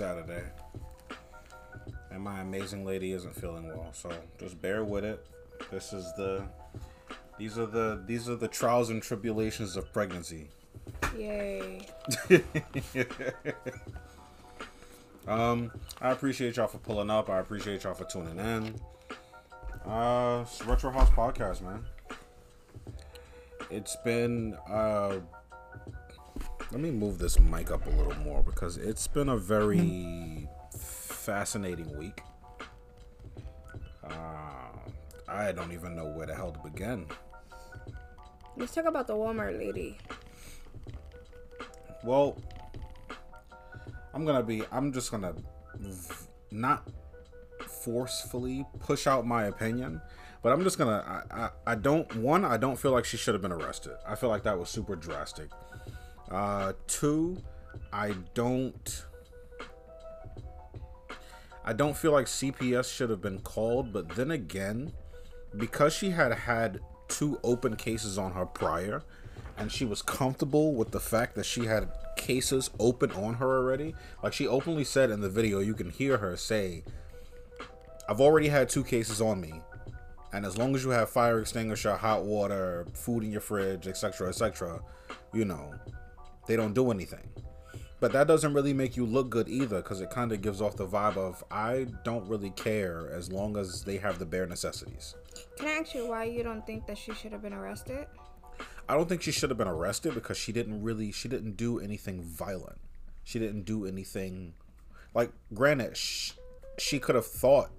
Saturday. And my amazing lady isn't feeling well, so just bear with it. This is the these are the these are the trials and tribulations of pregnancy. Yay. um, I appreciate y'all for pulling up. I appreciate y'all for tuning in. Uh, it's Retro House Podcast, man. It's been uh let me move this mic up a little more because it's been a very fascinating week. Uh, I don't even know where the hell to begin. Let's talk about the Walmart lady. Well, I'm gonna be. I'm just gonna not forcefully push out my opinion, but I'm just gonna. I, I, I don't. One, I don't feel like she should have been arrested. I feel like that was super drastic. Uh, two, I don't. I don't feel like CPS should have been called, but then again, because she had had two open cases on her prior, and she was comfortable with the fact that she had cases open on her already. Like she openly said in the video, you can hear her say, I've already had two cases on me. And as long as you have fire extinguisher, hot water, food in your fridge, etc., etc., you know, they don't do anything. But that doesn't really make you look good either because it kind of gives off the vibe of I don't really care as long as they have the bare necessities. Can I ask you why you don't think that she should have been arrested? I don't think she should have been arrested because she didn't really she didn't do anything violent. She didn't do anything like granted sh- she could have thought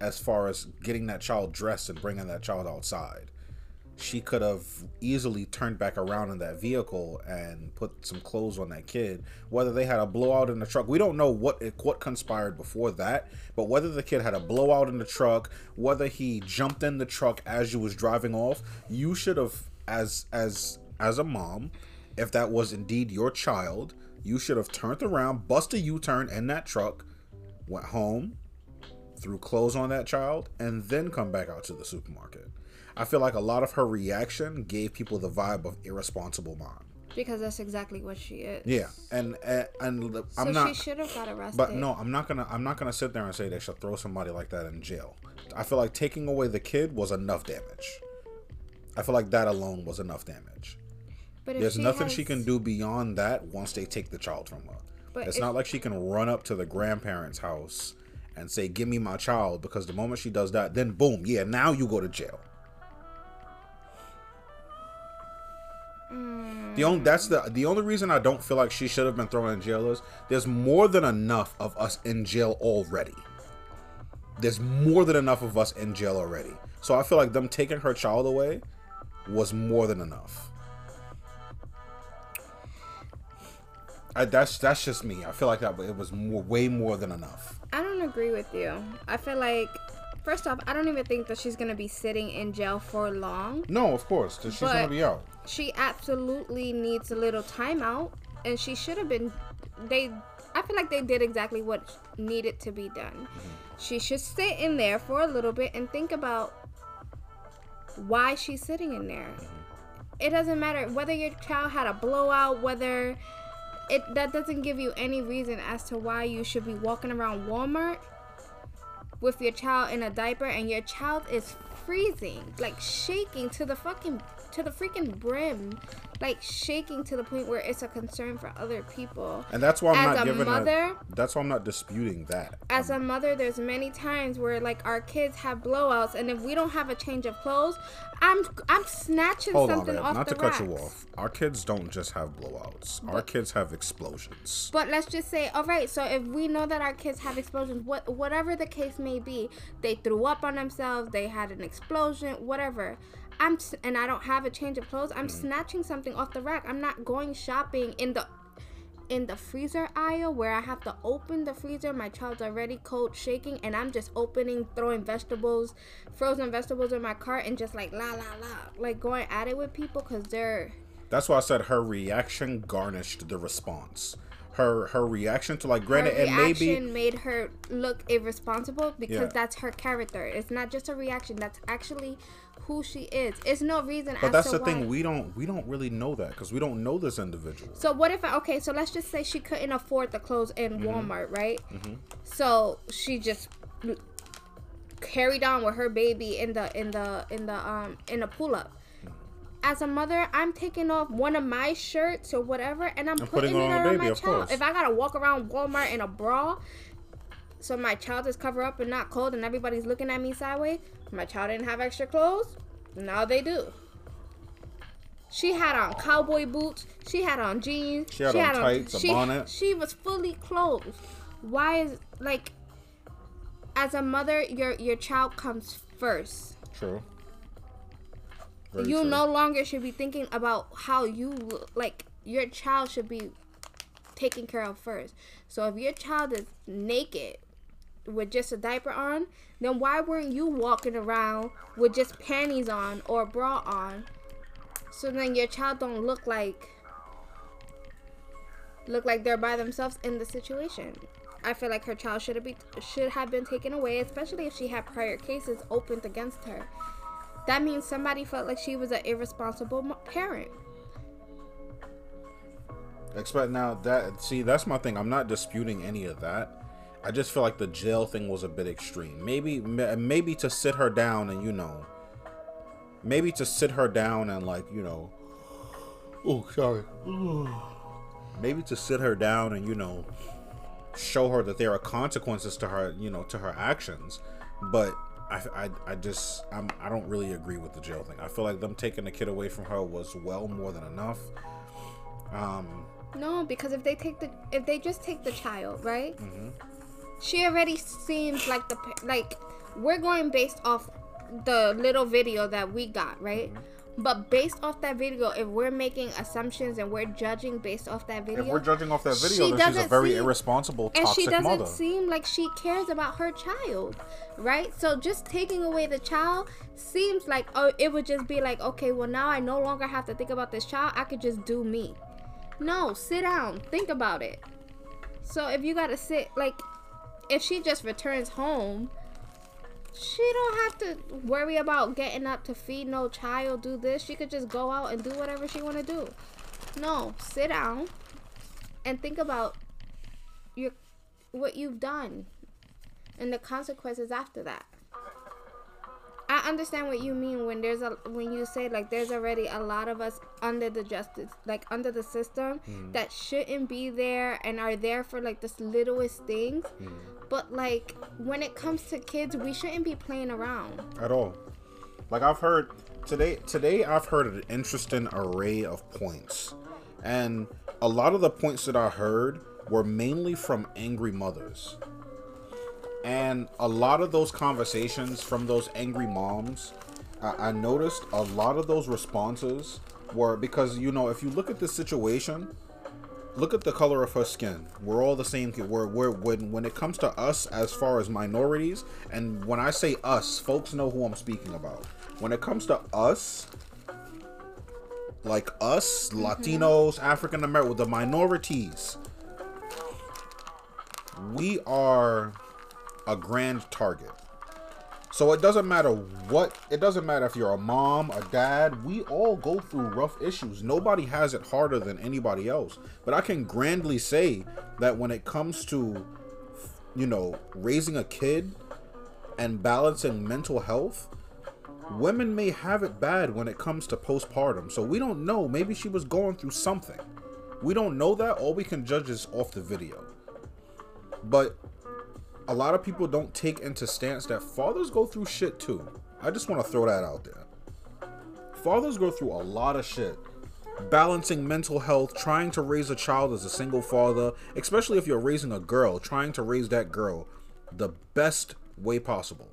as far as getting that child dressed and bringing that child outside. She could have easily turned back around in that vehicle and put some clothes on that kid. Whether they had a blowout in the truck, we don't know what what conspired before that. But whether the kid had a blowout in the truck, whether he jumped in the truck as you was driving off, you should have as as as a mom, if that was indeed your child, you should have turned around, bust a U-turn in that truck, went home, threw clothes on that child, and then come back out to the supermarket. I feel like a lot of her reaction gave people the vibe of irresponsible mom. Because that's exactly what she is. Yeah, and and, and So I'm not. she should have got arrested. But no, I'm not gonna. I'm not gonna sit there and say they should throw somebody like that in jail. I feel like taking away the kid was enough damage. I feel like that alone was enough damage. But There's she nothing has- she can do beyond that once they take the child from her. But it's if- not like she can run up to the grandparents' house and say, "Give me my child," because the moment she does that, then boom, yeah, now you go to jail. The only that's the the only reason I don't feel like she should have been thrown in jail is there's more than enough of us in jail already. There's more than enough of us in jail already. So I feel like them taking her child away was more than enough. I, that's that's just me. I feel like that it was more, way more than enough. I don't agree with you. I feel like, first off, I don't even think that she's gonna be sitting in jail for long. No, of course, she's gonna be out. She absolutely needs a little timeout, and she should have been. They, I feel like they did exactly what needed to be done. Mm-hmm. She should sit in there for a little bit and think about why she's sitting in there. Mm-hmm. It doesn't matter whether your child had a blowout, whether it that doesn't give you any reason as to why you should be walking around Walmart with your child in a diaper and your child is freezing, like shaking to the fucking to the freaking brim, like shaking to the point where it's a concern for other people. And that's why I'm As not a giving mother- a, That's why I'm not disputing that. As a mother, there's many times where like our kids have blowouts, and if we don't have a change of clothes, I'm I'm snatching Hold on, something babe. off Not the to cut you off. Our kids don't just have blowouts. Our kids have explosions. But let's just say, all right. So if we know that our kids have explosions, what whatever the case may be, they threw up on themselves, they had an explosion, whatever. I'm and I don't have a change of clothes. I'm snatching something off the rack. I'm not going shopping in the in the freezer aisle where I have to open the freezer. My child's already cold, shaking, and I'm just opening, throwing vegetables, frozen vegetables in my cart, and just like la la la, like going at it with people because they're That's why I said her reaction garnished the response. her her reaction to like her granted it maybe made her look irresponsible because Yeah. that's her character. It's not just a reaction. That's actually who she is. It's no reason. but that's the why. thing we don't we don't really know that because we don't know this individual So what if okay? So let's just say she couldn't afford the clothes in mm-hmm. Walmart, right? Mm-hmm. So she just carried on with her baby in the in the in the um in the pull up. Mm-hmm. As a mother, I'm taking off one of my shirts or whatever, and I'm And putting, putting it on on, baby, my child. course. If I gotta walk around Walmart in a bra, so my child is covered up and not cold, and everybody's looking at me sideways, my child didn't have extra clothes. Now they do. She had on cowboy boots. She had on jeans. She had on tights, a she, bonnet. She was fully clothed. Why is like, as a mother, your your child comes first. true Very you true. no longer should be thinking about how you look. like. Your child should be taken care of first. So if your child is naked with just a diaper on, then why weren't you walking around with just panties on or a bra on? So then your child don't look like look like they're by themselves in the situation. I feel like her child should have be should have been taken away, especially if she had prior cases opened against her. That means somebody felt like she was an irresponsible parent. Expect now that see that's my thing. I'm not disputing any of that. I just feel like the jail thing was a bit extreme. Maybe maybe to sit her down and you know, maybe to sit her down and like you know, oh sorry, maybe to sit her down and you know, show her that there are consequences to her you know to her actions. But I I, I just I'm I don't really agree with the jail thing. I feel like them taking the kid away from her was well more than enough. Um, No, because if they take the if they just take the child, right? Mm-hmm. She already seems like the like we're going based off the little video that we got, right? Mm-hmm. But based off that video, if we're making assumptions and we're judging based off that video, If we're judging off that she video, then she's a very seem- irresponsible, and she doesn't mother. seem like she cares about her child, right? So just taking away the child seems like oh, it would just be like okay, well now I no longer have to think about this child. I could just do me. No, sit down, think about it. So if you gotta sit like, if she just returns home, she don't have to worry about getting up to feed no child. Do this. She could just go out and do whatever she wanna do. No, sit down and think about your what you've done and the consequences after that. I understand what you mean when there's a when you say like there's already a lot of us under the justice like under the system mm. that shouldn't be there and are there for like the littlest things. Mm. But like when it comes to kids, we shouldn't be playing around. at all. Like I've heard today. Today I've heard an interesting array of points, and a lot of the points that I heard were mainly from angry mothers. And a lot of those conversations from those angry moms, I, I noticed a lot of those responses were because you know if you look at this situation, look at the color of her skin. We're all the same. We're, we're when when it comes to us as far as minorities, and when I say us, folks know who I'm speaking about. When it comes to us, like us, mm-hmm. Latinos, African American, the minorities, we are a grand target. So it doesn't matter what, it doesn't matter if you're a mom, a dad, we all go through rough issues. Nobody has it harder than anybody else. But I can grandly say that when it comes to, you know, raising a kid and balancing mental health, women may have it bad when it comes to postpartum. So we don't know. Maybe she was going through something. We don't know that. All we can judge is off the video. But a lot of people don't take into stance that fathers go through shit too. I just want to throw that out there. Fathers go through a lot of shit. Balancing mental health, trying to raise a child as a single father, especially if you're raising a girl, trying to raise that girl the best way possible.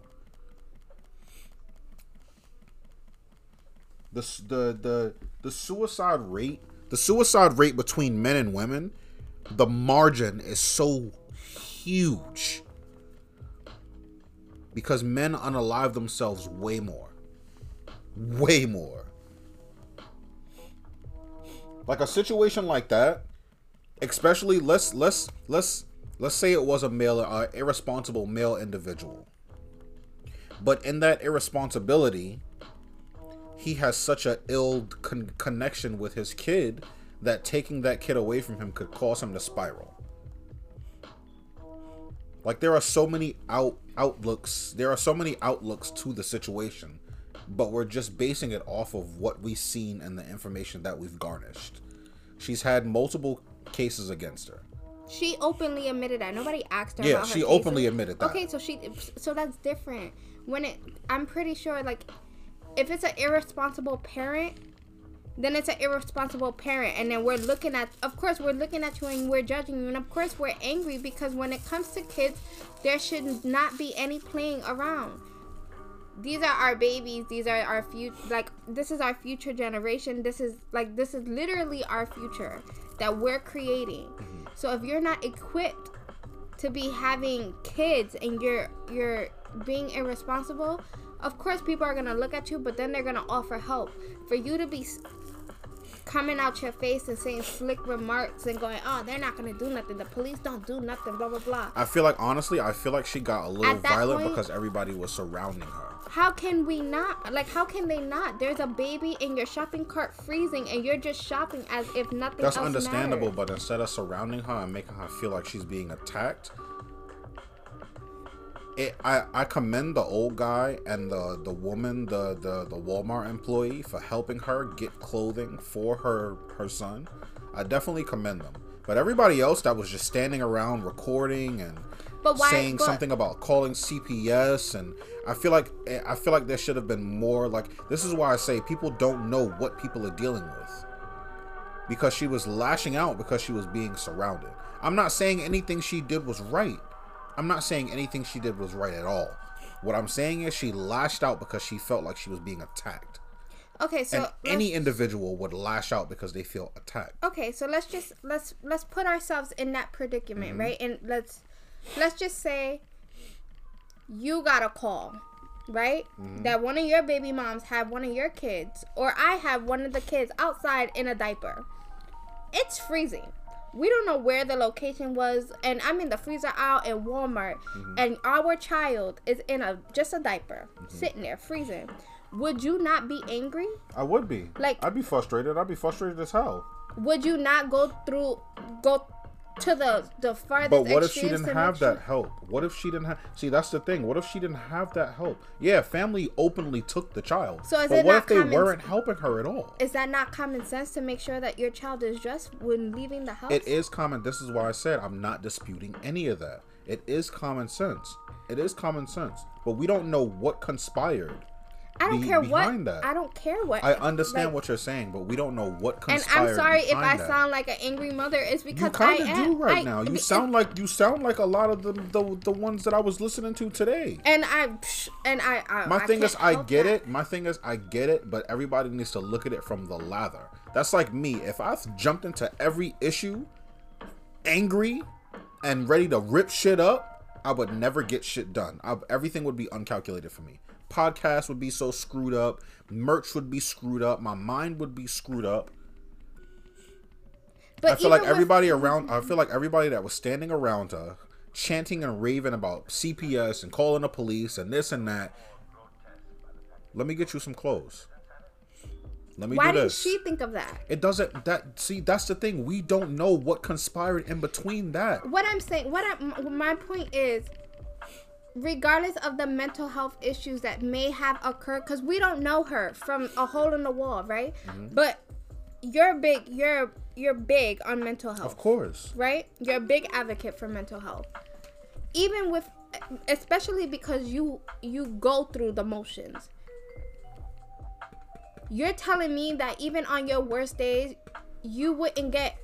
The the the the suicide rate, the suicide rate between men and women, the margin is so huge because men unalive themselves way more. Way more. Like a situation like that, especially let's let's let's let's say it was a male uh, irresponsible male individual but in that irresponsibility he has such a ill con- connection with his kid that taking that kid away from him could cause him to spiral like there are so many out outlooks there are so many outlooks to the situation but we're just basing it off of what we've seen and the information that we've garnished she's had multiple cases against her She openly admitted that. Nobody asked her. Yeah, about her she cases. openly admitted that. Okay, so she, so that's different. When it, I'm pretty sure, like, if it's an irresponsible parent, then it's an irresponsible parent, and then we're looking at. Of course, we're looking at you and we're judging you, and of course, we're angry because when it comes to kids, there should not be any playing around. These are our babies. These are our future. Like this is our future generation. This is like this is literally our future that we're creating. Mm-hmm. So if you're not equipped to be having kids and you're you're being irresponsible, of course people are gonna look at you, but then they're gonna offer help. For you to be coming out your face and saying slick remarks and going, "Oh, they're not gonna do nothing. The police don't do nothing." Blah blah blah. I feel like honestly, I feel like she got a little violent point- because everybody was surrounding her. How can we not? Like, how can they not? There's a baby in your shopping cart freezing, and you're just shopping as if nothing That's understandable, but instead of surrounding her and making her feel like she's being attacked, it, I I commend the old guy and the the woman, the the the Walmart employee for helping her get clothing for her her son. I definitely commend them. But everybody else that was just standing around recording and why- saying but- something about calling CPS and I feel like I feel like there should have been more like this is why I say people don't know what people are dealing with because she was lashing out because she was being surrounded. I'm not saying anything she did was right. I'm not saying anything she did was right at all. What I'm saying is she lashed out because she felt like she was being attacked. Okay, so And any individual would lash out because they feel attacked. okay so let's just let's let's put ourselves in that predicament Mm-hmm. right and let's let's just say you got a call right Mm-hmm. that one of your baby moms have one of your kids or i have one of the kids outside in a diaper it's freezing we don't know where the location was and i'm in the freezer aisle at walmart Mm-hmm. and our child is in a just a diaper sitting there freezing would you not be angry I would be. Like- I'd be frustrated. I'd be frustrated as hell. would you not go through go to the the farthest But what if she didn't have that help? What if she didn't have? See, that's the thing. What if she didn't have that help? Yeah, family openly took the child. So is but it what not if they common- weren't helping her at all? is that not common sense to make sure that your child is dressed when leaving the house It is common. This is why I said I'm not disputing any of that. It is common sense. It is common sense. But we don't know what conspired. I don't be- care what that. i don't care what I understand like- what you're saying, but we don't know what and i'm sorry if i that. sound like an angry mother it's because You kind i of am do right I- now. You sound like you sound like a lot of the the, the ones that I was listening to today. and i and i, I My I thing is, I get that. it. My thing is, I get it. But everybody needs to look at it from the lather. That's like me. If I jumped into every issue, angry, and ready to rip shit up, I would never get shit done. I, everything would be uncalculated for me. Podcast would be so screwed up. Merch would be screwed up. My mind would be screwed up. but I feel like even with- everybody around. I feel like everybody that was standing around her, chanting and raving about CPS and calling the police and this and that. Let me get you some clothes. Let me why this. she think of that It doesn't. That see, that's the thing. We don't know what conspired in between that. what i'm saying what I, my point is regardless of the mental health issues that may have occurred because we don't know her from a hole in the wall right Mm-hmm. but you're big you're you're big on mental health Of course. right you're a big advocate for mental health even with especially because you you go through the motions you're telling me that even on your worst days you wouldn't get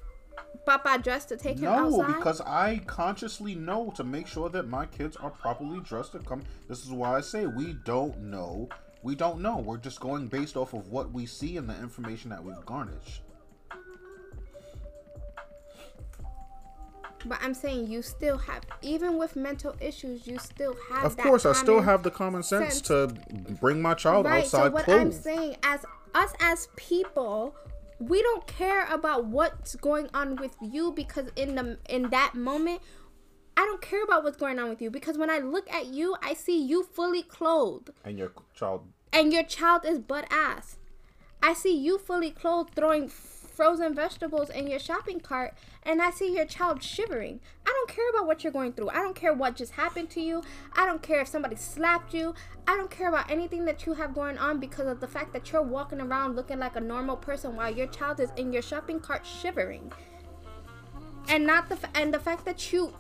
papa dressed to take him No, outside No, because I consciously know to make sure that my kids are properly dressed to come. This is why I say we don't know. We don't know. We're just going based off of what we see and the information that we've garnished. But I'm saying you still have, even with mental issues, you still have. Of course, I still have the common sense, sense. to bring my child right. outside So what I'm saying, as us as people, we don't care about what's going on with you because in the in that moment I don't care about what's going on with you because when I look at you, I see you fully clothed And your child. and your child is butt ass. I see you fully clothed throwing frozen vegetables in your shopping cart and I see your child shivering. I don't care about what you're going through. I don't care what just happened to you. I don't care if somebody slapped you. I don't care about anything that you have going on because of the fact that you're walking around looking like a normal person while your child is in your shopping cart shivering. And not the f- and the fact that you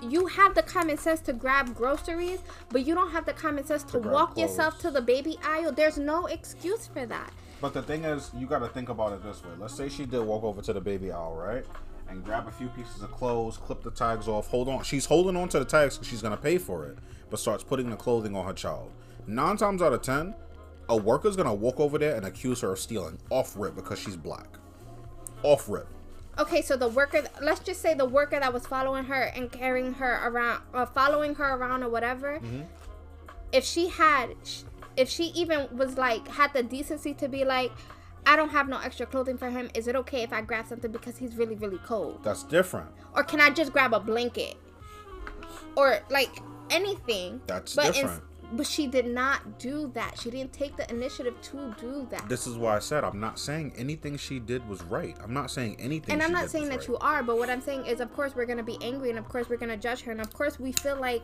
you have the common sense to grab groceries, but you don't have the common sense to, grab walk yourself to the baby aisle. There's no excuse for that. But the thing is, you got to think about it this way. Let's say she did walk over to the baby aisle, right? And grab a few pieces of clothes, clip the tags off, hold on. She's holding on to the tags because she's going to pay for it, but starts putting the clothing on her child. Nine times out of ten, a worker's going to walk over there and accuse her of stealing off rip because she's black. Off rip. Okay, so the worker, let's just say the worker that was following her and carrying her around, or following her around or whatever, mm-hmm. if she had, if she even was like, had the decency to be like, I don't have no extra clothing for him, is it okay if I grab something because he's really, really cold? That's different. Or can I just grab a blanket? Or like anything. That's but different. but she did not do that. She didn't take the initiative to do that. This is why I said I'm not saying anything she did was right. I'm not saying anything. and I'm not saying that right. you are, but what I'm saying is, of course, we're gonna be angry, and of course, we're gonna judge her, and of course, we feel like,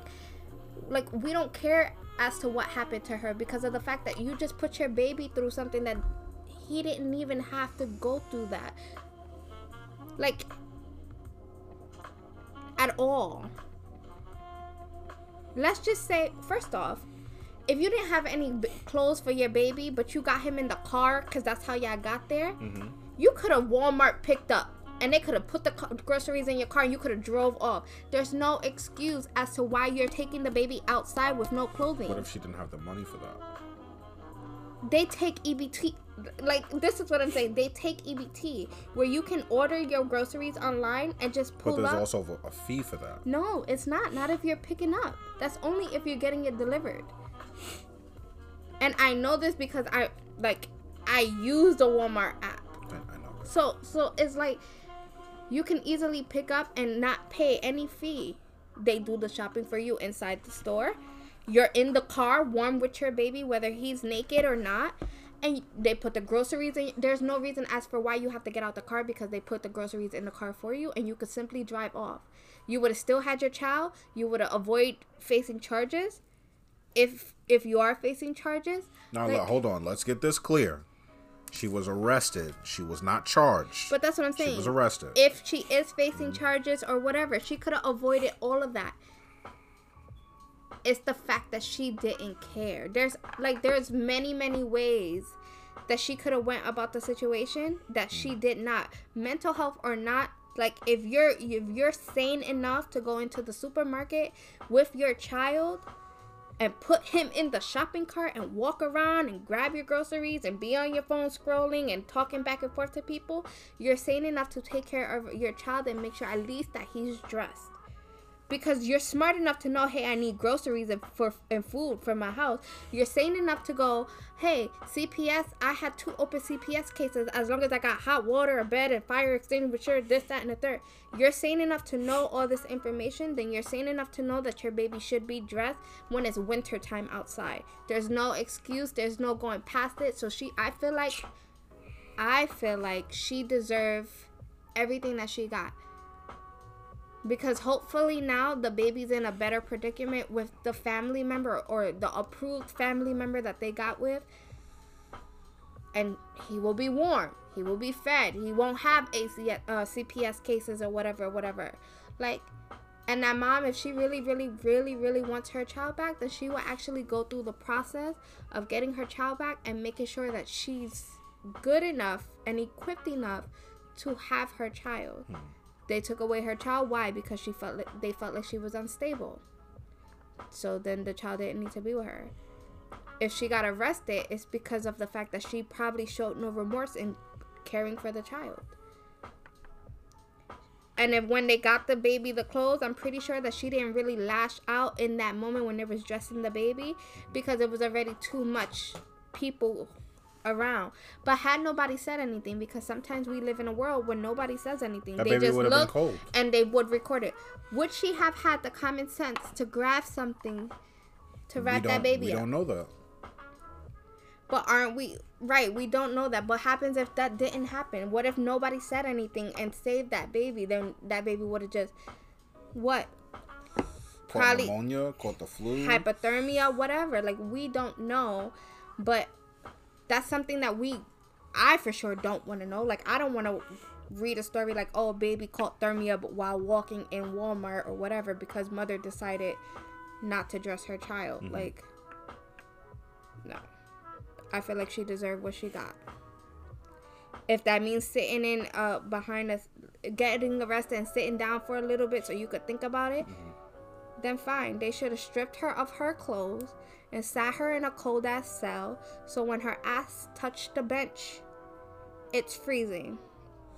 like we don't care as to what happened to her because of the fact that you just put your baby through something that he didn't even have to go through that, like, at all. Let's just say, first off, if you didn't have any b- clothes for your baby, but you got him in the car because that's how y'all got there, Mm-hmm. you could have Walmart picked up and they could have put the groceries in your car and you could have drove off. There's no excuse as to why you're taking the baby outside with no clothing. What if she didn't have the money for that? they take EBT. Like this is what I'm saying. They take EBT where you can order your groceries online and just pull up. But there's up. also a fee for that. No, it's not. Not if you're picking up. That's only if you're getting it delivered. And I know this because I like I use the Walmart app. I, I know. So so it's like you can easily pick up and not pay any fee. They do the shopping for you inside the store. You're in the car warm with your baby whether he's naked or not. And they put the groceries in. There's no reason as for why you have to get out the car because they put the groceries in the car for you and you could simply drive off. You would have still had your child. You would have avoid facing charges if if you are facing charges. Now, Like- hold on. Let's get this clear. She was arrested. She was not charged. But that's what I'm saying. she was arrested. if she is facing mm-hmm. charges or whatever, she could have avoided all of that. It's the fact that she didn't care. There's like there's many many ways that she could have went about the situation that she mm-hmm. did not. Mental health or not, like if you're if you're sane enough to go into the supermarket with your child and put him in the shopping cart and walk around and grab your groceries and be on your phone scrolling and talking back and forth to people, you're sane enough to take care of your child and make sure at least that he's dressed. Because you're smart enough to know, hey, I need groceries and for and food for my house. You're sane enough to go, hey, CPS. I had two open CPS cases. As long as I got hot water, a bed, and fire extinguisher, this, that, and the third. You're sane enough to know all this information. Then you're sane enough to know that your baby should be dressed when it's winter time outside. There's no excuse. There's no going past it. So she, I feel like, I feel like she deserved everything that she got because hopefully now the baby's in a better predicament with the family member or the approved family member that they got with. And he will be warm. He will be fed. He won't have AC, uh, cps cases or whatever whatever. Like and that mom if she really really really really wants her child back then she will actually go through the process of getting her child back and making sure that she's good enough and equipped enough to have her child they took away her child. Why? Because she felt like they felt like she was unstable. So then the child didn't need to be with her. If she got arrested it's because of the fact that she probably showed no remorse in caring for the child. And if when they got the baby the clothes i'm pretty sure that she didn't really lash out in that moment when they was dressing the baby because it was already too much people around. But had nobody said anything, because sometimes we live in a world where nobody says anything, That they just would have been look and they would record it. Would she have had the common sense to grab something to wrap that baby we up? don't know that. But aren't we right? We don't know that. But happens if that didn't happen? What if nobody said anything and saved that baby? Then that baby would have just what Caught Probably- pneumonia, caught the flu. hypothermia, whatever. Like we don't know, but that's something that we, I for sure don't want to know. Like I don't want to read a story like oh baby caught thermia while walking in Walmart or whatever because mother decided not to dress her child. Like no, I feel like she deserved what she got. If that means sitting in uh behind us, getting arrested and sitting down for a little bit so you could think about it, then fine. They should have stripped her of her clothes and sat her in a cold ass cell so when her ass touched the bench, it's freezing.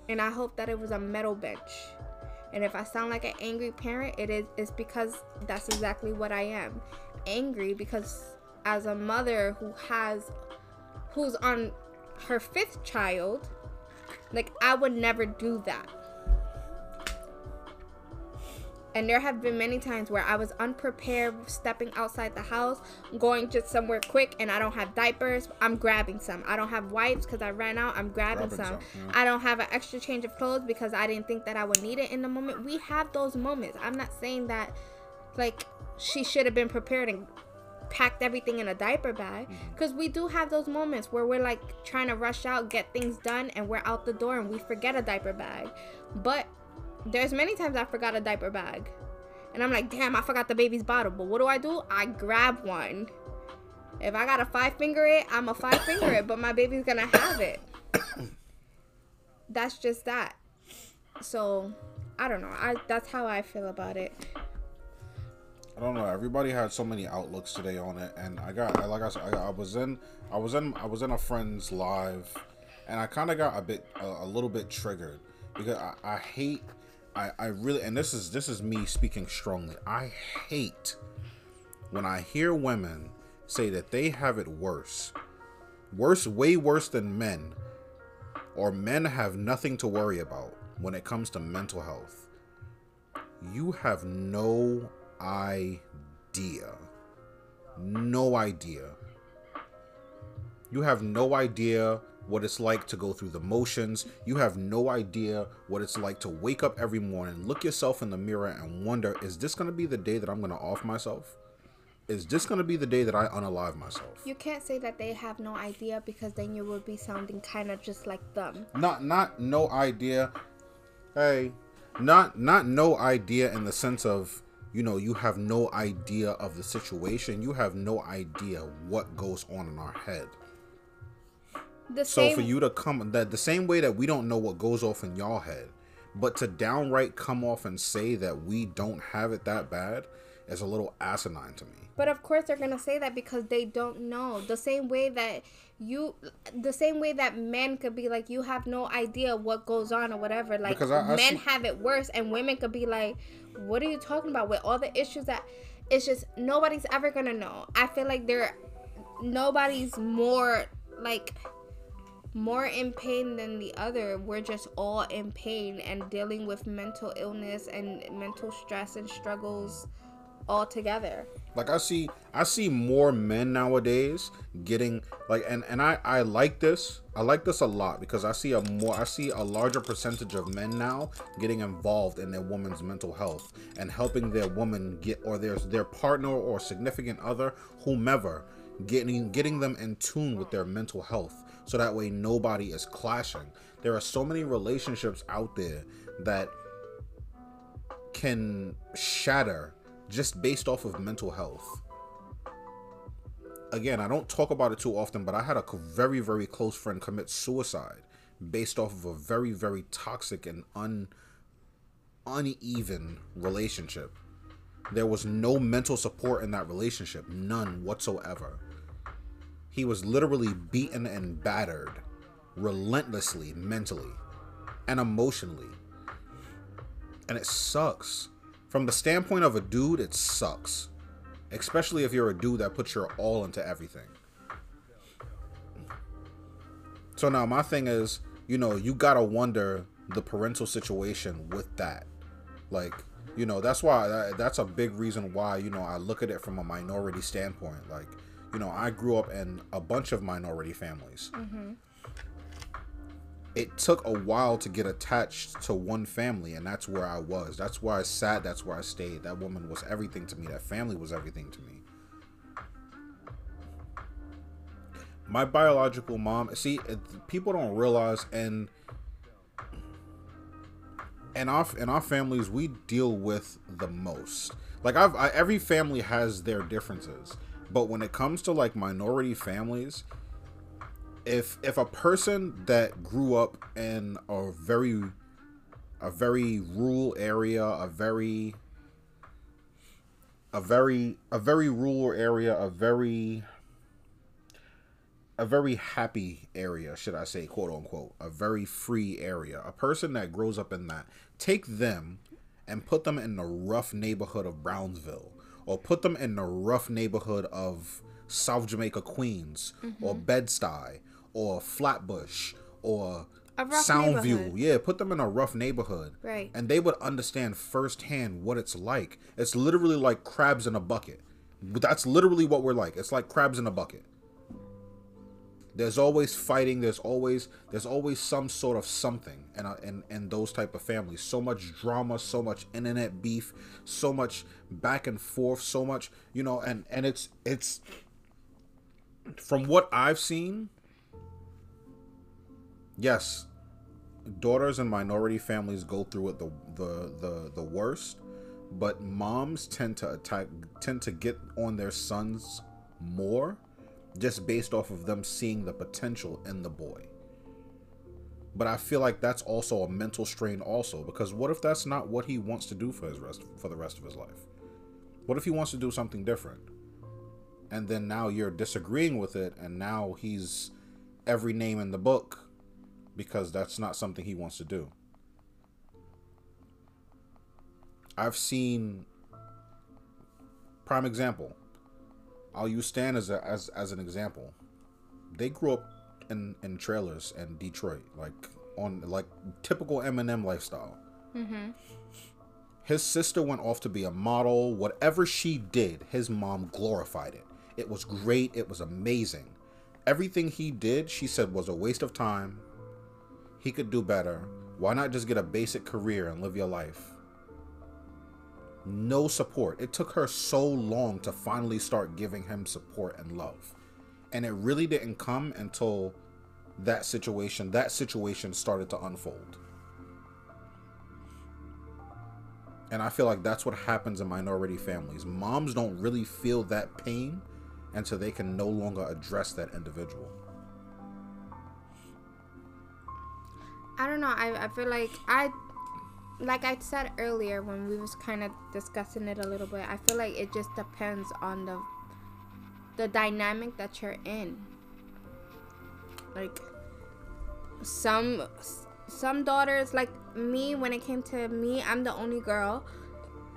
And I hope that it was a metal bench. And if I sound like an angry parent, it is it's because that's exactly what I am. Angry because as a mother who has who's on her fifth child, like I would never do that. And there have been many times where I was unprepared stepping outside the house, going just somewhere quick, and I don't have diapers. I'm grabbing some. I don't have wipes because I ran out. I'm grabbing, Grabbing some. some, yeah. I don't have an extra change of clothes because I didn't think that I would need it in the moment. We have those moments. I'm not saying that, like, she should have been prepared and packed everything in a diaper bag Mm-hmm. because we do have those moments where we're like trying to rush out get things done and we're out the door and we forget a diaper bag but there's many times i forgot a diaper bag. And i'm like damn i forgot the baby's bottle. But what do i do? I grab one. If i gotta five finger it i'm a five finger it but my baby's gonna have it. That's just that. So i don't know. I that's how i feel about it. I don't know. Everybody had so many outlooks today on it, and I got, like I said, I, I was in, I was in, I was in a friend's live, and I kind of got a bit, a, a little bit triggered because I, I hate, I, I really, and this is this is me speaking strongly. I hate when I hear women say that they have it worse, worse, way worse than men, or men have nothing to worry about when it comes to mental health. You have no idea. No idea. You have no idea what it's like to go through the motions. You have no idea what it's like to wake up every morning, look yourself in the mirror, and wonder is this going to be the day that I'm going to off myself? Is this going to be the day that I unalive myself? You can't say that they have no idea because then you would be sounding kind of just like them. not not no idea hey not not no idea in the sense of you know you have no idea of the situation you have no idea what goes on in our head The so same for you to come that the same way that we don't know what goes off in y'all head but to downright come off and say that we don't have it that bad is a little asinine to me But of course they're gonna say that because they don't know. The same way that you, the same way that men could be like, you have no idea what goes on or whatever. Like Because I- I men see- have it worse, and women could be like, what are you talking about with all the issues that? It's just nobody's ever gonna know. I feel like there, nobody's more like more in pain than the other. We're just all in pain and dealing with mental illness and mental stress and struggles all together. like i see i see more men nowadays getting like and and i i like this i like this a lot because i see a more i see a larger percentage of men now getting involved in their woman's mental health and helping their woman get or their their partner or significant other whomever getting getting them in tune with their mental health so that way nobody is clashing there are so many relationships out there that can shatter just based off of mental health. Again, I don't talk about it too often, but I had a very, very close friend commit suicide based off of a very, very toxic and un uneven relationship. There was no mental support in that relationship, none whatsoever. He was literally beaten and battered relentlessly mentally and emotionally. And it sucks. From the standpoint of a dude, it sucks. Especially if you're a dude that puts your all into everything. So now my thing is, you know, you gotta wonder the parental situation with that. Like, you know, that's why that's a big reason why you know I look at it from a minority standpoint. Like, you know, I grew up in a bunch of minority families. Mm-hmm. It took a while to get attached to one family, and that's where I was. That's where I sat. That's where I stayed. That woman was everything to me. That family was everything to me. my biological mom see people don't realize and and our in our families we deal with the most like i've I, every family has their differences but when it comes to like minority families if if a person that grew up in a very a very rural area a very a very a very rural area a very a very happy area, should I say, quote unquote, a very free area. A person that grows up in that, take them and put them in the rough neighborhood of Brownsville, or put them in the rough neighborhood of South Jamaica, Queens, mm-hmm. or Bed Stuy, or Flatbush, or Soundview. Yeah, put them in a rough neighborhood. Right. And they would understand firsthand what it's like. It's literally like crabs in a bucket. That's literally what we're like. It's like crabs in a bucket there's always fighting there's always there's always some sort of something and uh, and in, in those type of families. So much drama so much internet beef so much back and forth so much you know and and it's it's from what i've seen yes daughters and minority families go through it the the the, the worst but moms tend to attack tend to get on their sons more just based off of them seeing the potential in the boy. But I feel like that's also a mental strain also because what if that's not what he wants to do for his rest for the rest of his life? What if he wants to do something different? And then now you're disagreeing with it and now he's every name in the book because that's not something he wants to do. I've seen prime example I'll use Stan as a, as as an example. They grew up in in trailers in Detroit, like on like typical Eminem lifestyle. Mm-hmm. His sister went off to be a model. Whatever she did, his mom glorified it. It was great. It was amazing. Everything he did, she said, was a waste of time. He could do better. Why not just get a basic career and live your life? No support. It took her so long to finally start giving him support and love. And it really didn't come until that situation, that situation started to unfold. And I feel like that's what happens in minority families. Moms don't really feel that pain until they can no longer address that individual. I don't know. I, I feel like I like I said earlier when we was kind of discussing it a little bit, I feel like it just depends on the the dynamic that you're in. Like some some daughters like me when it came to me, I'm the only girl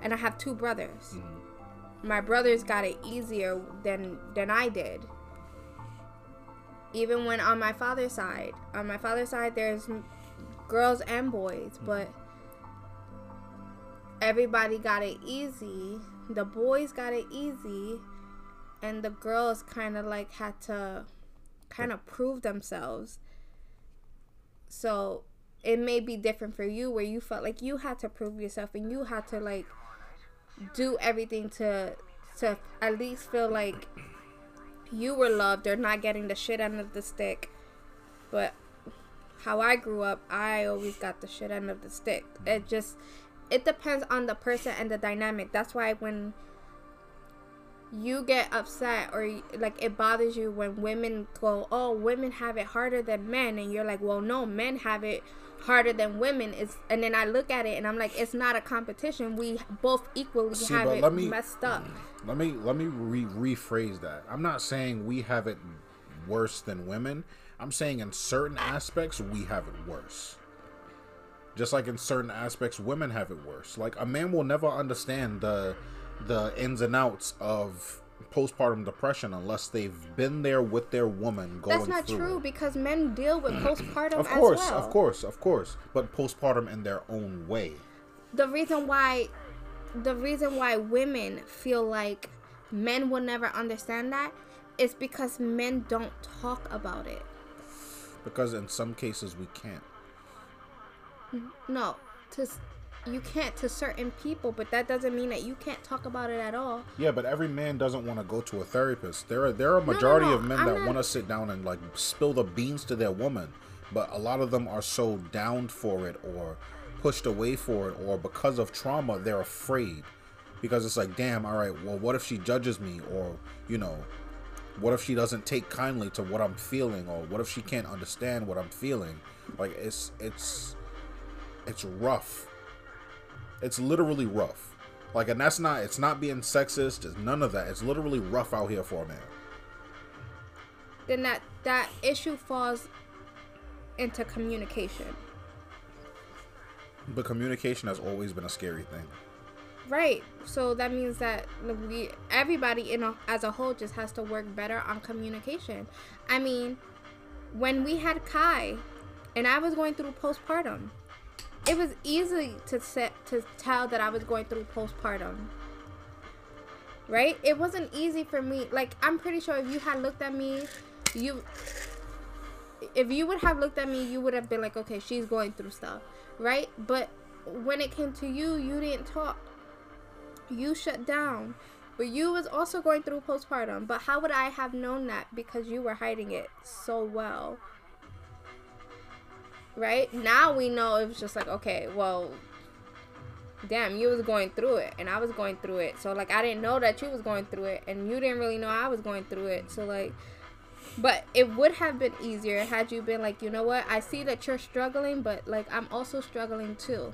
and I have two brothers. Mm-hmm. My brothers got it easier than than I did. Even when on my father's side, on my father's side there's girls and boys, mm-hmm. but everybody got it easy. The boys got it easy, and the girls kind of like had to kind of prove themselves. So it may be different for you where you felt like you had to prove yourself and you had to like do everything to to at least feel like you were loved or not getting the shit end of the stick. But how I grew up, I always got the shit end of the stick. It just it depends on the person and the dynamic. That's why when you get upset or like it bothers you when women go, "Oh, women have it harder than men." And you're like, "Well, no, men have it harder than women." Is and then I look at it and I'm like, "It's not a competition. We both equally See, have it me, messed up." Mm, let me let me re- rephrase that. I'm not saying we have it worse than women. I'm saying in certain aspects we have it worse. Just like in certain aspects, women have it worse. Like a man will never understand the the ins and outs of postpartum depression unless they've been there with their woman going That's not through true because men deal with postpartum Of course, well. of course, of course, but postpartum in their own way. The reason why the reason why women feel like men will never understand that is because men don't talk about it. Because in some cases we can't. No, to you can't to certain people, but that doesn't mean that you can't talk about it at all. Yeah, but every man doesn't want to go to a therapist. There are there are a majority no, of men I'm that not- want to sit down and like spill the beans to their woman, but a lot of them are so downed for it or pushed away for it or because of trauma they're afraid because it's like damn all right well what if she judges me or you know what if she doesn't take kindly to what i'm feeling or what if she can't understand what i'm feeling like it's it's it's rough it's literally rough like and that's not it's not being sexist it's none of that it's literally rough out here for a man Then that that issue falls into communication. but communication has always been a scary thing Right. So that means that we everybody in a, as a whole just has to work better on communication. I mean, when we had Kai and I was going through postpartum, it was easy to set to tell that I was going through postpartum. Right? It wasn't easy for me. Like I'm pretty sure if you had looked at me, you if you would have looked at me, you would have been like, "Okay, she's going through stuff." Right? But when it came to you, you didn't talk you shut down but you was also going through postpartum but how would i have known that because you were hiding it so well right? Now we know it was just like okay well damn you was going through it and i was going through it. So like i didn't know that you was going through it and you didn't really know i was going through it. So like but it would have been easier had you been like you know what? I see that you're struggling but like i'm also struggling too.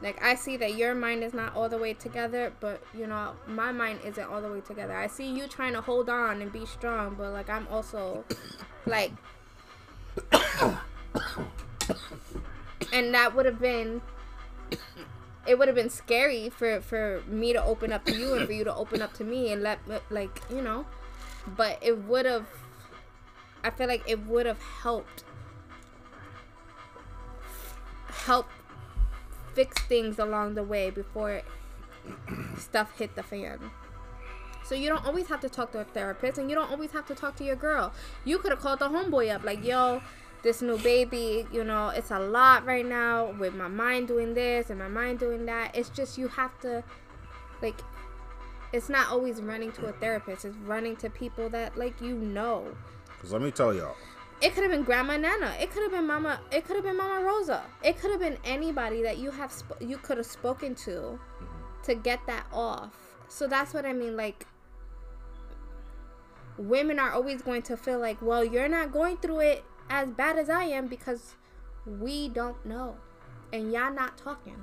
Like I see that your mind is not all the way together, but you know, my mind isn't all the way together. I see you trying to hold on and be strong, but like I'm also like and that would have been it would have been scary for for me to open up to you and for you to open up to me and let like, you know, but it would have I feel like it would have helped help fix things along the way before stuff hit the fan. So you don't always have to talk to a therapist and you don't always have to talk to your girl. You could have called the homeboy up like, "Yo, this new baby, you know, it's a lot right now with my mind doing this and my mind doing that." It's just you have to like it's not always running to a therapist. It's running to people that like you know. because let me tell y'all It could have been Grandma Nana. It could have been Mama. It could have been Mama Rosa. It could have been anybody that you have sp- you could have spoken to mm-hmm. to get that off. So that's what I mean. Like women are always going to feel like, well, you're not going through it as bad as I am because we don't know, and y'all not talking.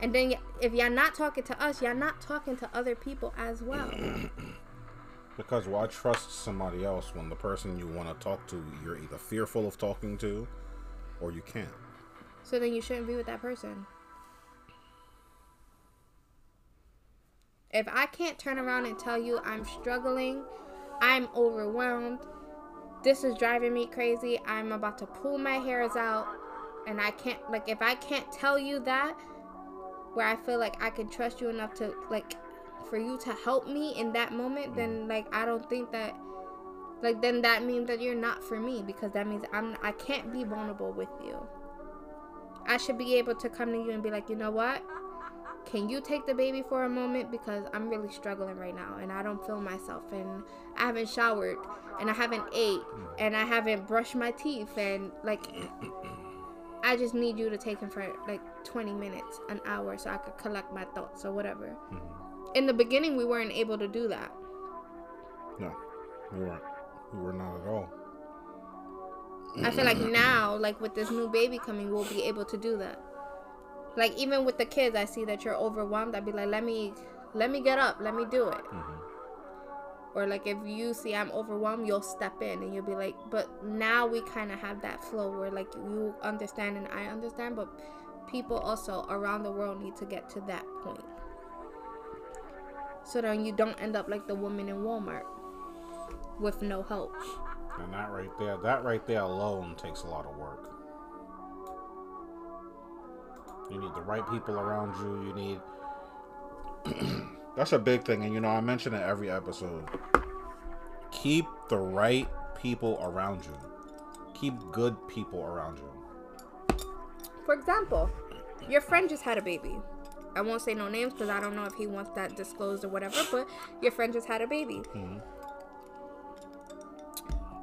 And then if y'all not talking to us, y'all not talking to other people as well. Because why trust somebody else when the person you want to talk to you're either fearful of talking to or you can't? So then you shouldn't be with that person. If I can't turn around and tell you I'm struggling, I'm overwhelmed, this is driving me crazy, I'm about to pull my hairs out, and I can't, like, if I can't tell you that, where I feel like I can trust you enough to, like, for you to help me in that moment, then, mm. like, I don't think that like then that means that you're not for me because that means I'm I can't be vulnerable with you. I should be able to come to you and be like, you know what? Can you take the baby for a moment because I'm really struggling right now and I don't feel myself and I haven't showered and I haven't ate mm. and I haven't brushed my teeth and like I just need you to take him for like 20 minutes, an hour so I could collect my thoughts or whatever. Mm-hmm. In the beginning we weren't able to do that. No, we weren't. We were not at all. I feel like now, like with this new baby coming, we'll be able to do that. Like even with the kids, I see that you're overwhelmed. I'd be like, let me, let me get up, let me do it. Mm-hmm. Or like if you see I'm overwhelmed, you'll step in and you'll be like, but now we kind of have that flow where like you understand and I understand, but people also around the world need to get to that point. so then you don't end up like the woman in Walmart with no help. And that right there, that right there alone takes a lot of work. You need the right people around you. You need. That's a big thing, and you know I mention it every episode. Keep the right people around you. Keep good people around you. For example, your friend just had a baby. I won't say no names because I don't know if he wants that disclosed or whatever, but your friend just had a baby. Mhm.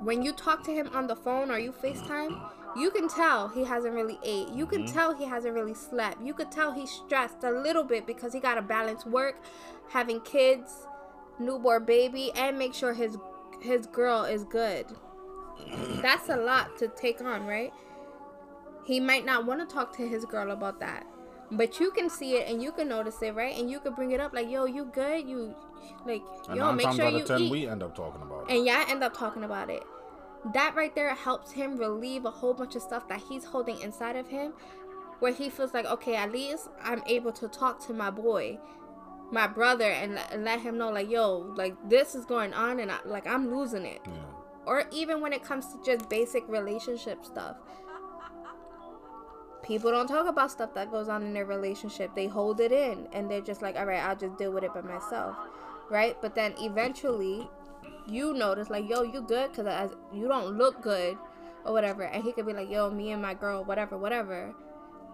When you talk to him on the phone or you FaceTime, you can tell he hasn't really ate. You can mm-hmm. tell he hasn't really slept. You could tell he's stressed a little bit because he got to balance work, having kids, newborn baby, and make sure his his girl is good. That's a lot to take on, right? He might not want to talk to his girl about that. But you can see it and you can notice it, right? And you can bring it up like, "Yo, you good? You like, And yo, make sure you eat." we end up talking about it. and y'all end up talking about it. That right there helps him relieve a whole bunch of stuff that he's holding inside of him, where he feels like, okay, at least I'm able to talk to my boy, my brother, and, and let him know, like, yo, like this is going on, and I, like I'm losing it. Yeah. Or even when it comes to just basic relationship stuff. People don't talk about stuff that goes on in their relationship. They hold it in and they're just like, all right, I'll just deal with it by myself. Right? But then eventually you notice, like, yo, you good? Because you don't look good or whatever. And he could be like, yo, me and my girl, whatever, whatever.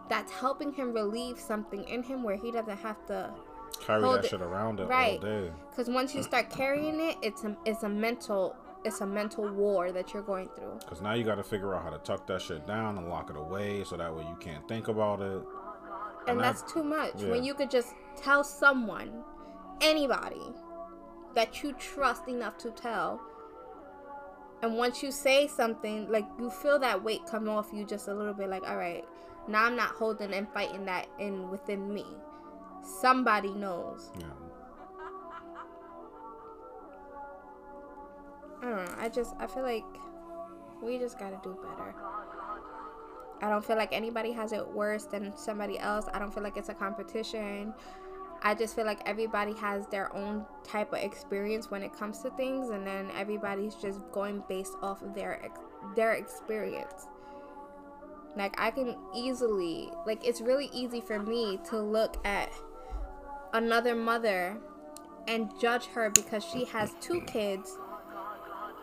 That's helping him relieve something in him where he doesn't have to Carry that it- shit around it right. all day. because once you start carrying it, it's a it's a mental it's a mental war that you're going through. Because now you got to figure out how to tuck that shit down and lock it away so that way you can't think about it. And And that's that- too much. yeah. When you could just tell someone, anybody, that you trust enough to tell. And once you say something, like you feel that weight come off you just a little bit, like, all right, now I'm not holding and fighting that in within me. Somebody knows. Yeah. I don't know. I just I feel like we just gotta do better. I don't feel like anybody has it worse than somebody else. I don't feel like it's a competition. I just feel like everybody has their own type of experience when it comes to things, and then everybody's just going based off of their their experience. Like I can easily, like it's really easy for me to look at another mother and judge her because she has two kids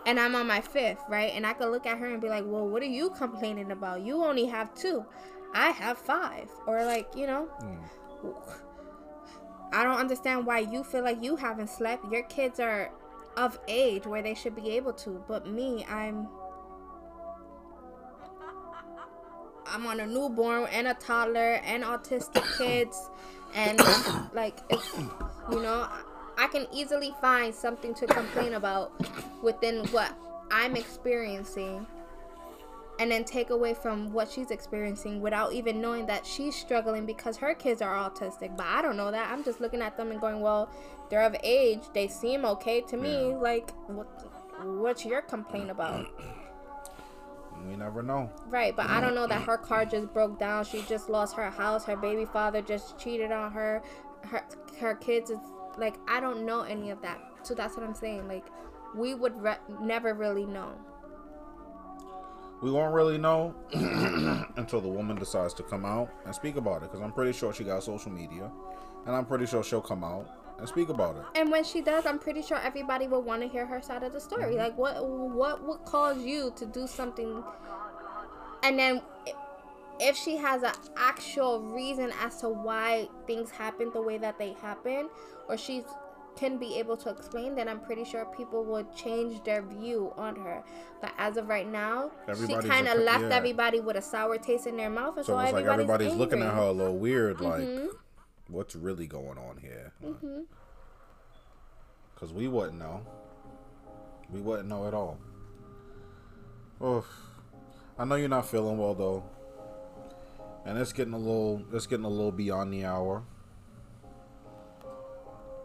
and I'm on my fifth, right? And I could look at her and be like, well, what are you complaining about? You only have two. I have five. Or, like, you know, Mm. I don't understand why you feel like you haven't slept. Your kids are of age where they should be able to. But me, I'm. I'm on a newborn and a toddler and autistic kids, and like it's, you know, I can easily find something to complain about within what I'm experiencing, and then take away from what she's experiencing without even knowing that she's struggling because her kids are autistic. But I don't know that. I'm just looking at them and going, well, they're of age. They seem okay to me. Yeah. Like, what? What's your complaint about? We never know. Right, but I don't know that her car just broke down. She just lost her house. Her baby father just cheated on her. Her her kids is like I don't know any of that. So that's what I'm saying. Like we would re- never really know. We won't really know until the woman decides to come out and speak about it. Because I'm pretty sure she got social media, and I'm pretty sure she'll come out and speak about it. And when she does, I'm pretty sure everybody will want to hear her side of the story. Mm-hmm. Like what what would cause you to do something and then if she has an actual reason as to why things happen the way that they happen or she can be able to explain then i'm pretty sure people would change their view on her but as of right now Everybody's she kind of left yeah. everybody with a sour taste in their mouth and so, So it's like everybody's, everybody's looking at her a little weird, like, Mhm. what's really going on here? Mhm. Because we wouldn't know. We wouldn't know at all. Oh, I know you're not feeling well though, and it's getting a little, it's getting a little beyond the hour.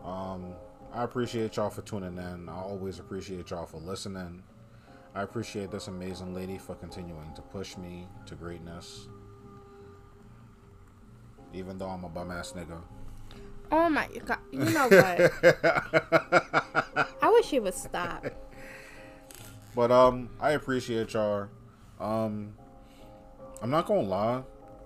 Um, I appreciate y'all for tuning in. I always appreciate y'all for listening. I appreciate this amazing lady for continuing to push me to greatness. Even though I'm a bum ass nigga. Oh my god! You know what? I wish he would stop. But um, I appreciate y'all. Um, I'm not gonna lie.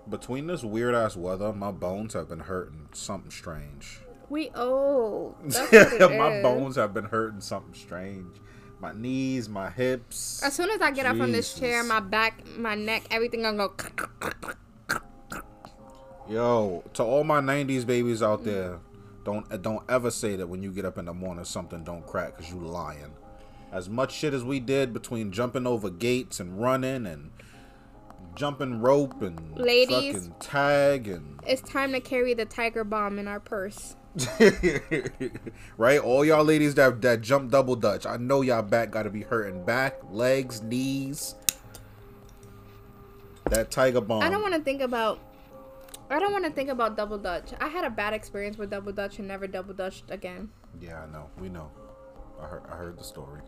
Between this weird ass weather, my bones have been hurting something strange. We old. My is. bones have been hurting something strange. My knees, my hips. As soon as I get up from this chair, my back, my neck, everything gonna go. Yo, to all my '90s babies out mm. there, don't uh, don't ever say that when you get up in the morning something don't crack because you lying. As much shit as we did between jumping over gates and running and jumping rope and Ladies. fucking tag and It's time to carry the Tiger Balm in our purse. right, all y'all ladies that that jump double dutch, I know y'all back got to be hurting back, legs, knees. That Tiger Balm. I don't want to think about. I don't want to think about double dutch. I had a bad experience with double dutch and never double dutched again. Yeah, I know. We know. I heard. I heard the story.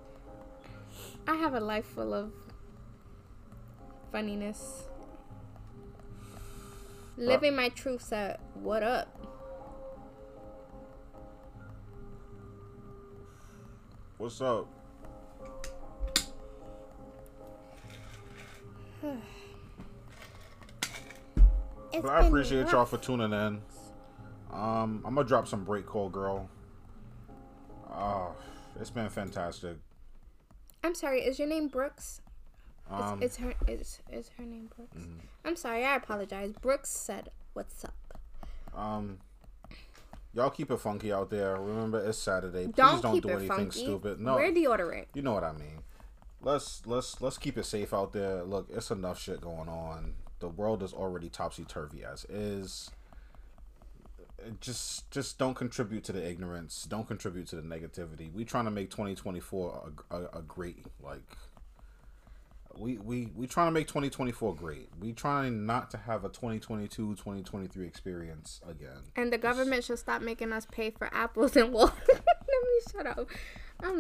I have a life full of funniness. Living my truth said, "What up?" What's up? It's But I appreciate y'all for tuning in. Um, I'm gonna drop some break call, girl. Uh, it's been fantastic. I'm sorry. Is your name Brooks? It's- Um, it's, her. Is is her name Brooks? I'm sorry. I apologize. Brooks said, "What's up?" um, y'all keep it funky out there. Remember, it's Saturday. Please Don't, don't, do anything funky. stupid. No, Wear deodorant. you know what I mean. Let's let's let's keep it safe out there. Look, it's enough shit going on. The world is already topsy turvy as is. Just just don't contribute to the ignorance. Don't contribute to the negativity. We trying to make 2024 a, a, a great like. We, we we trying to make 2024 great. We trying not to have a 2022 2023 experience again. And the government should stop making us pay for apples and water. Let me shut up.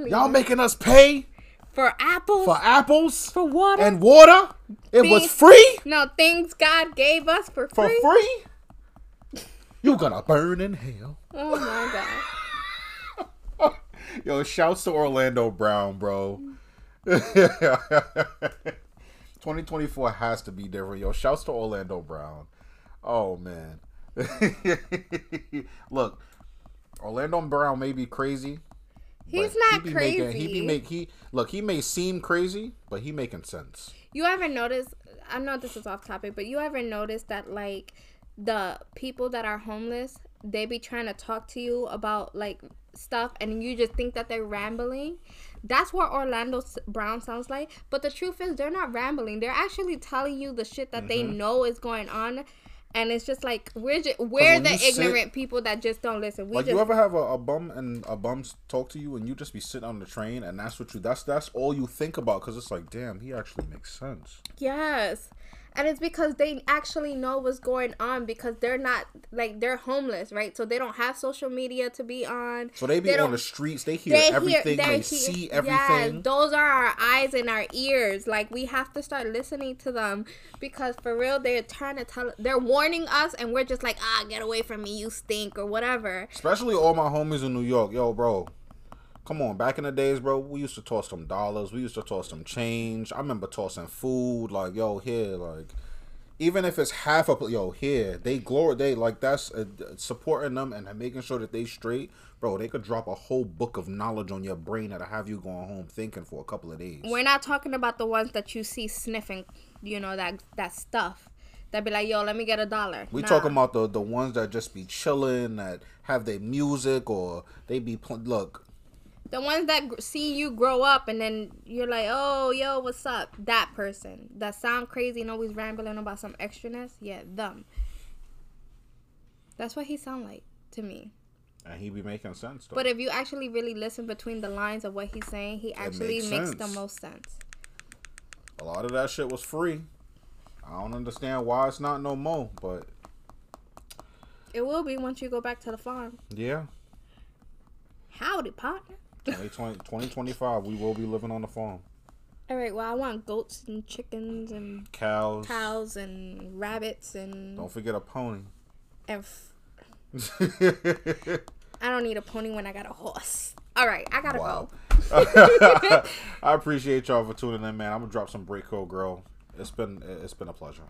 Y'all making us pay for apples for apples for water. and water? It was Things- free. no things God gave us for free. for free. free? You gonna burn in hell. Oh my god. Yo, shouts to Orlando Brown, bro. 2024 has to be different. Yo, shouts to Orlando Brown. Oh man. Look, Orlando Brown may be crazy. He's not he be crazy. Making, he be make he look. He may seem crazy, but he making sense. You ever notice? I know this is off topic, but you ever notice that like the people that are homeless, they be trying to talk to you about like stuff, and you just think that they're rambling. That's what Orlando Brown sounds like. But the truth is, they're not rambling. They're actually telling you the shit that they mm-hmm. know is going on. And it's just like we're just we're the you sit- ignorant people that just don't listen. We Like just you ever have a, a bum and a bum talk to you and you just be sitting on the train and that's what you that's that's all you think about because it's like damn he actually makes sense. Yes. And it's because they actually know what's going on because they're not like they're homeless, right? So they don't have social media to be on. So they be don't- on the streets, they hear everything, they, hear- see Yes, everything. those are our eyes and our ears. Like we have to start listening to them because for real, they're trying to tell. They're warning us, and we're just like, ah, get away from me, you stink, or whatever. Especially all my homies in New York. Yo, bro. Come on, back in the days, bro, we used to toss some dollars. We used to toss some change. I remember tossing food, like, yo, here, like, even if it's half a, yo, here, they glory, they, like, that's uh, supporting them and making sure that they straight. Bro, they could drop a whole book of knowledge on your brain that'll have you going home thinking for a couple of days. We're not talking about the ones that you see sniffing, you know that that stuff. That be like, yo, let me get a dollar. We Nah. talking about the the ones that just be chilling, that have their music, or they be pl- look. The ones that gr- see you grow up and then you're like, oh, yo, what's up? That person. That sound crazy and always rambling about some extraness. Yeah, them. That's what he sound like to me. And he be making sense though. But if you actually really listen between the lines of what he's saying, he actually makes makes the most sense. a lot of that shit was free. I don't understand why it's not no more, but It will be once you go back to the farm. yeah, Howdy, partner. 2025, we will be living on the farm. All right. Well, I want goats and chickens and cows, cows and rabbits and. Don't forget a pony. And. F- I don't need a pony when I got a horse. All right, I gotta wow. go. I appreciate y'all for tuning in, man. I'm gonna drop some break code, girl. It's been it's been a pleasure.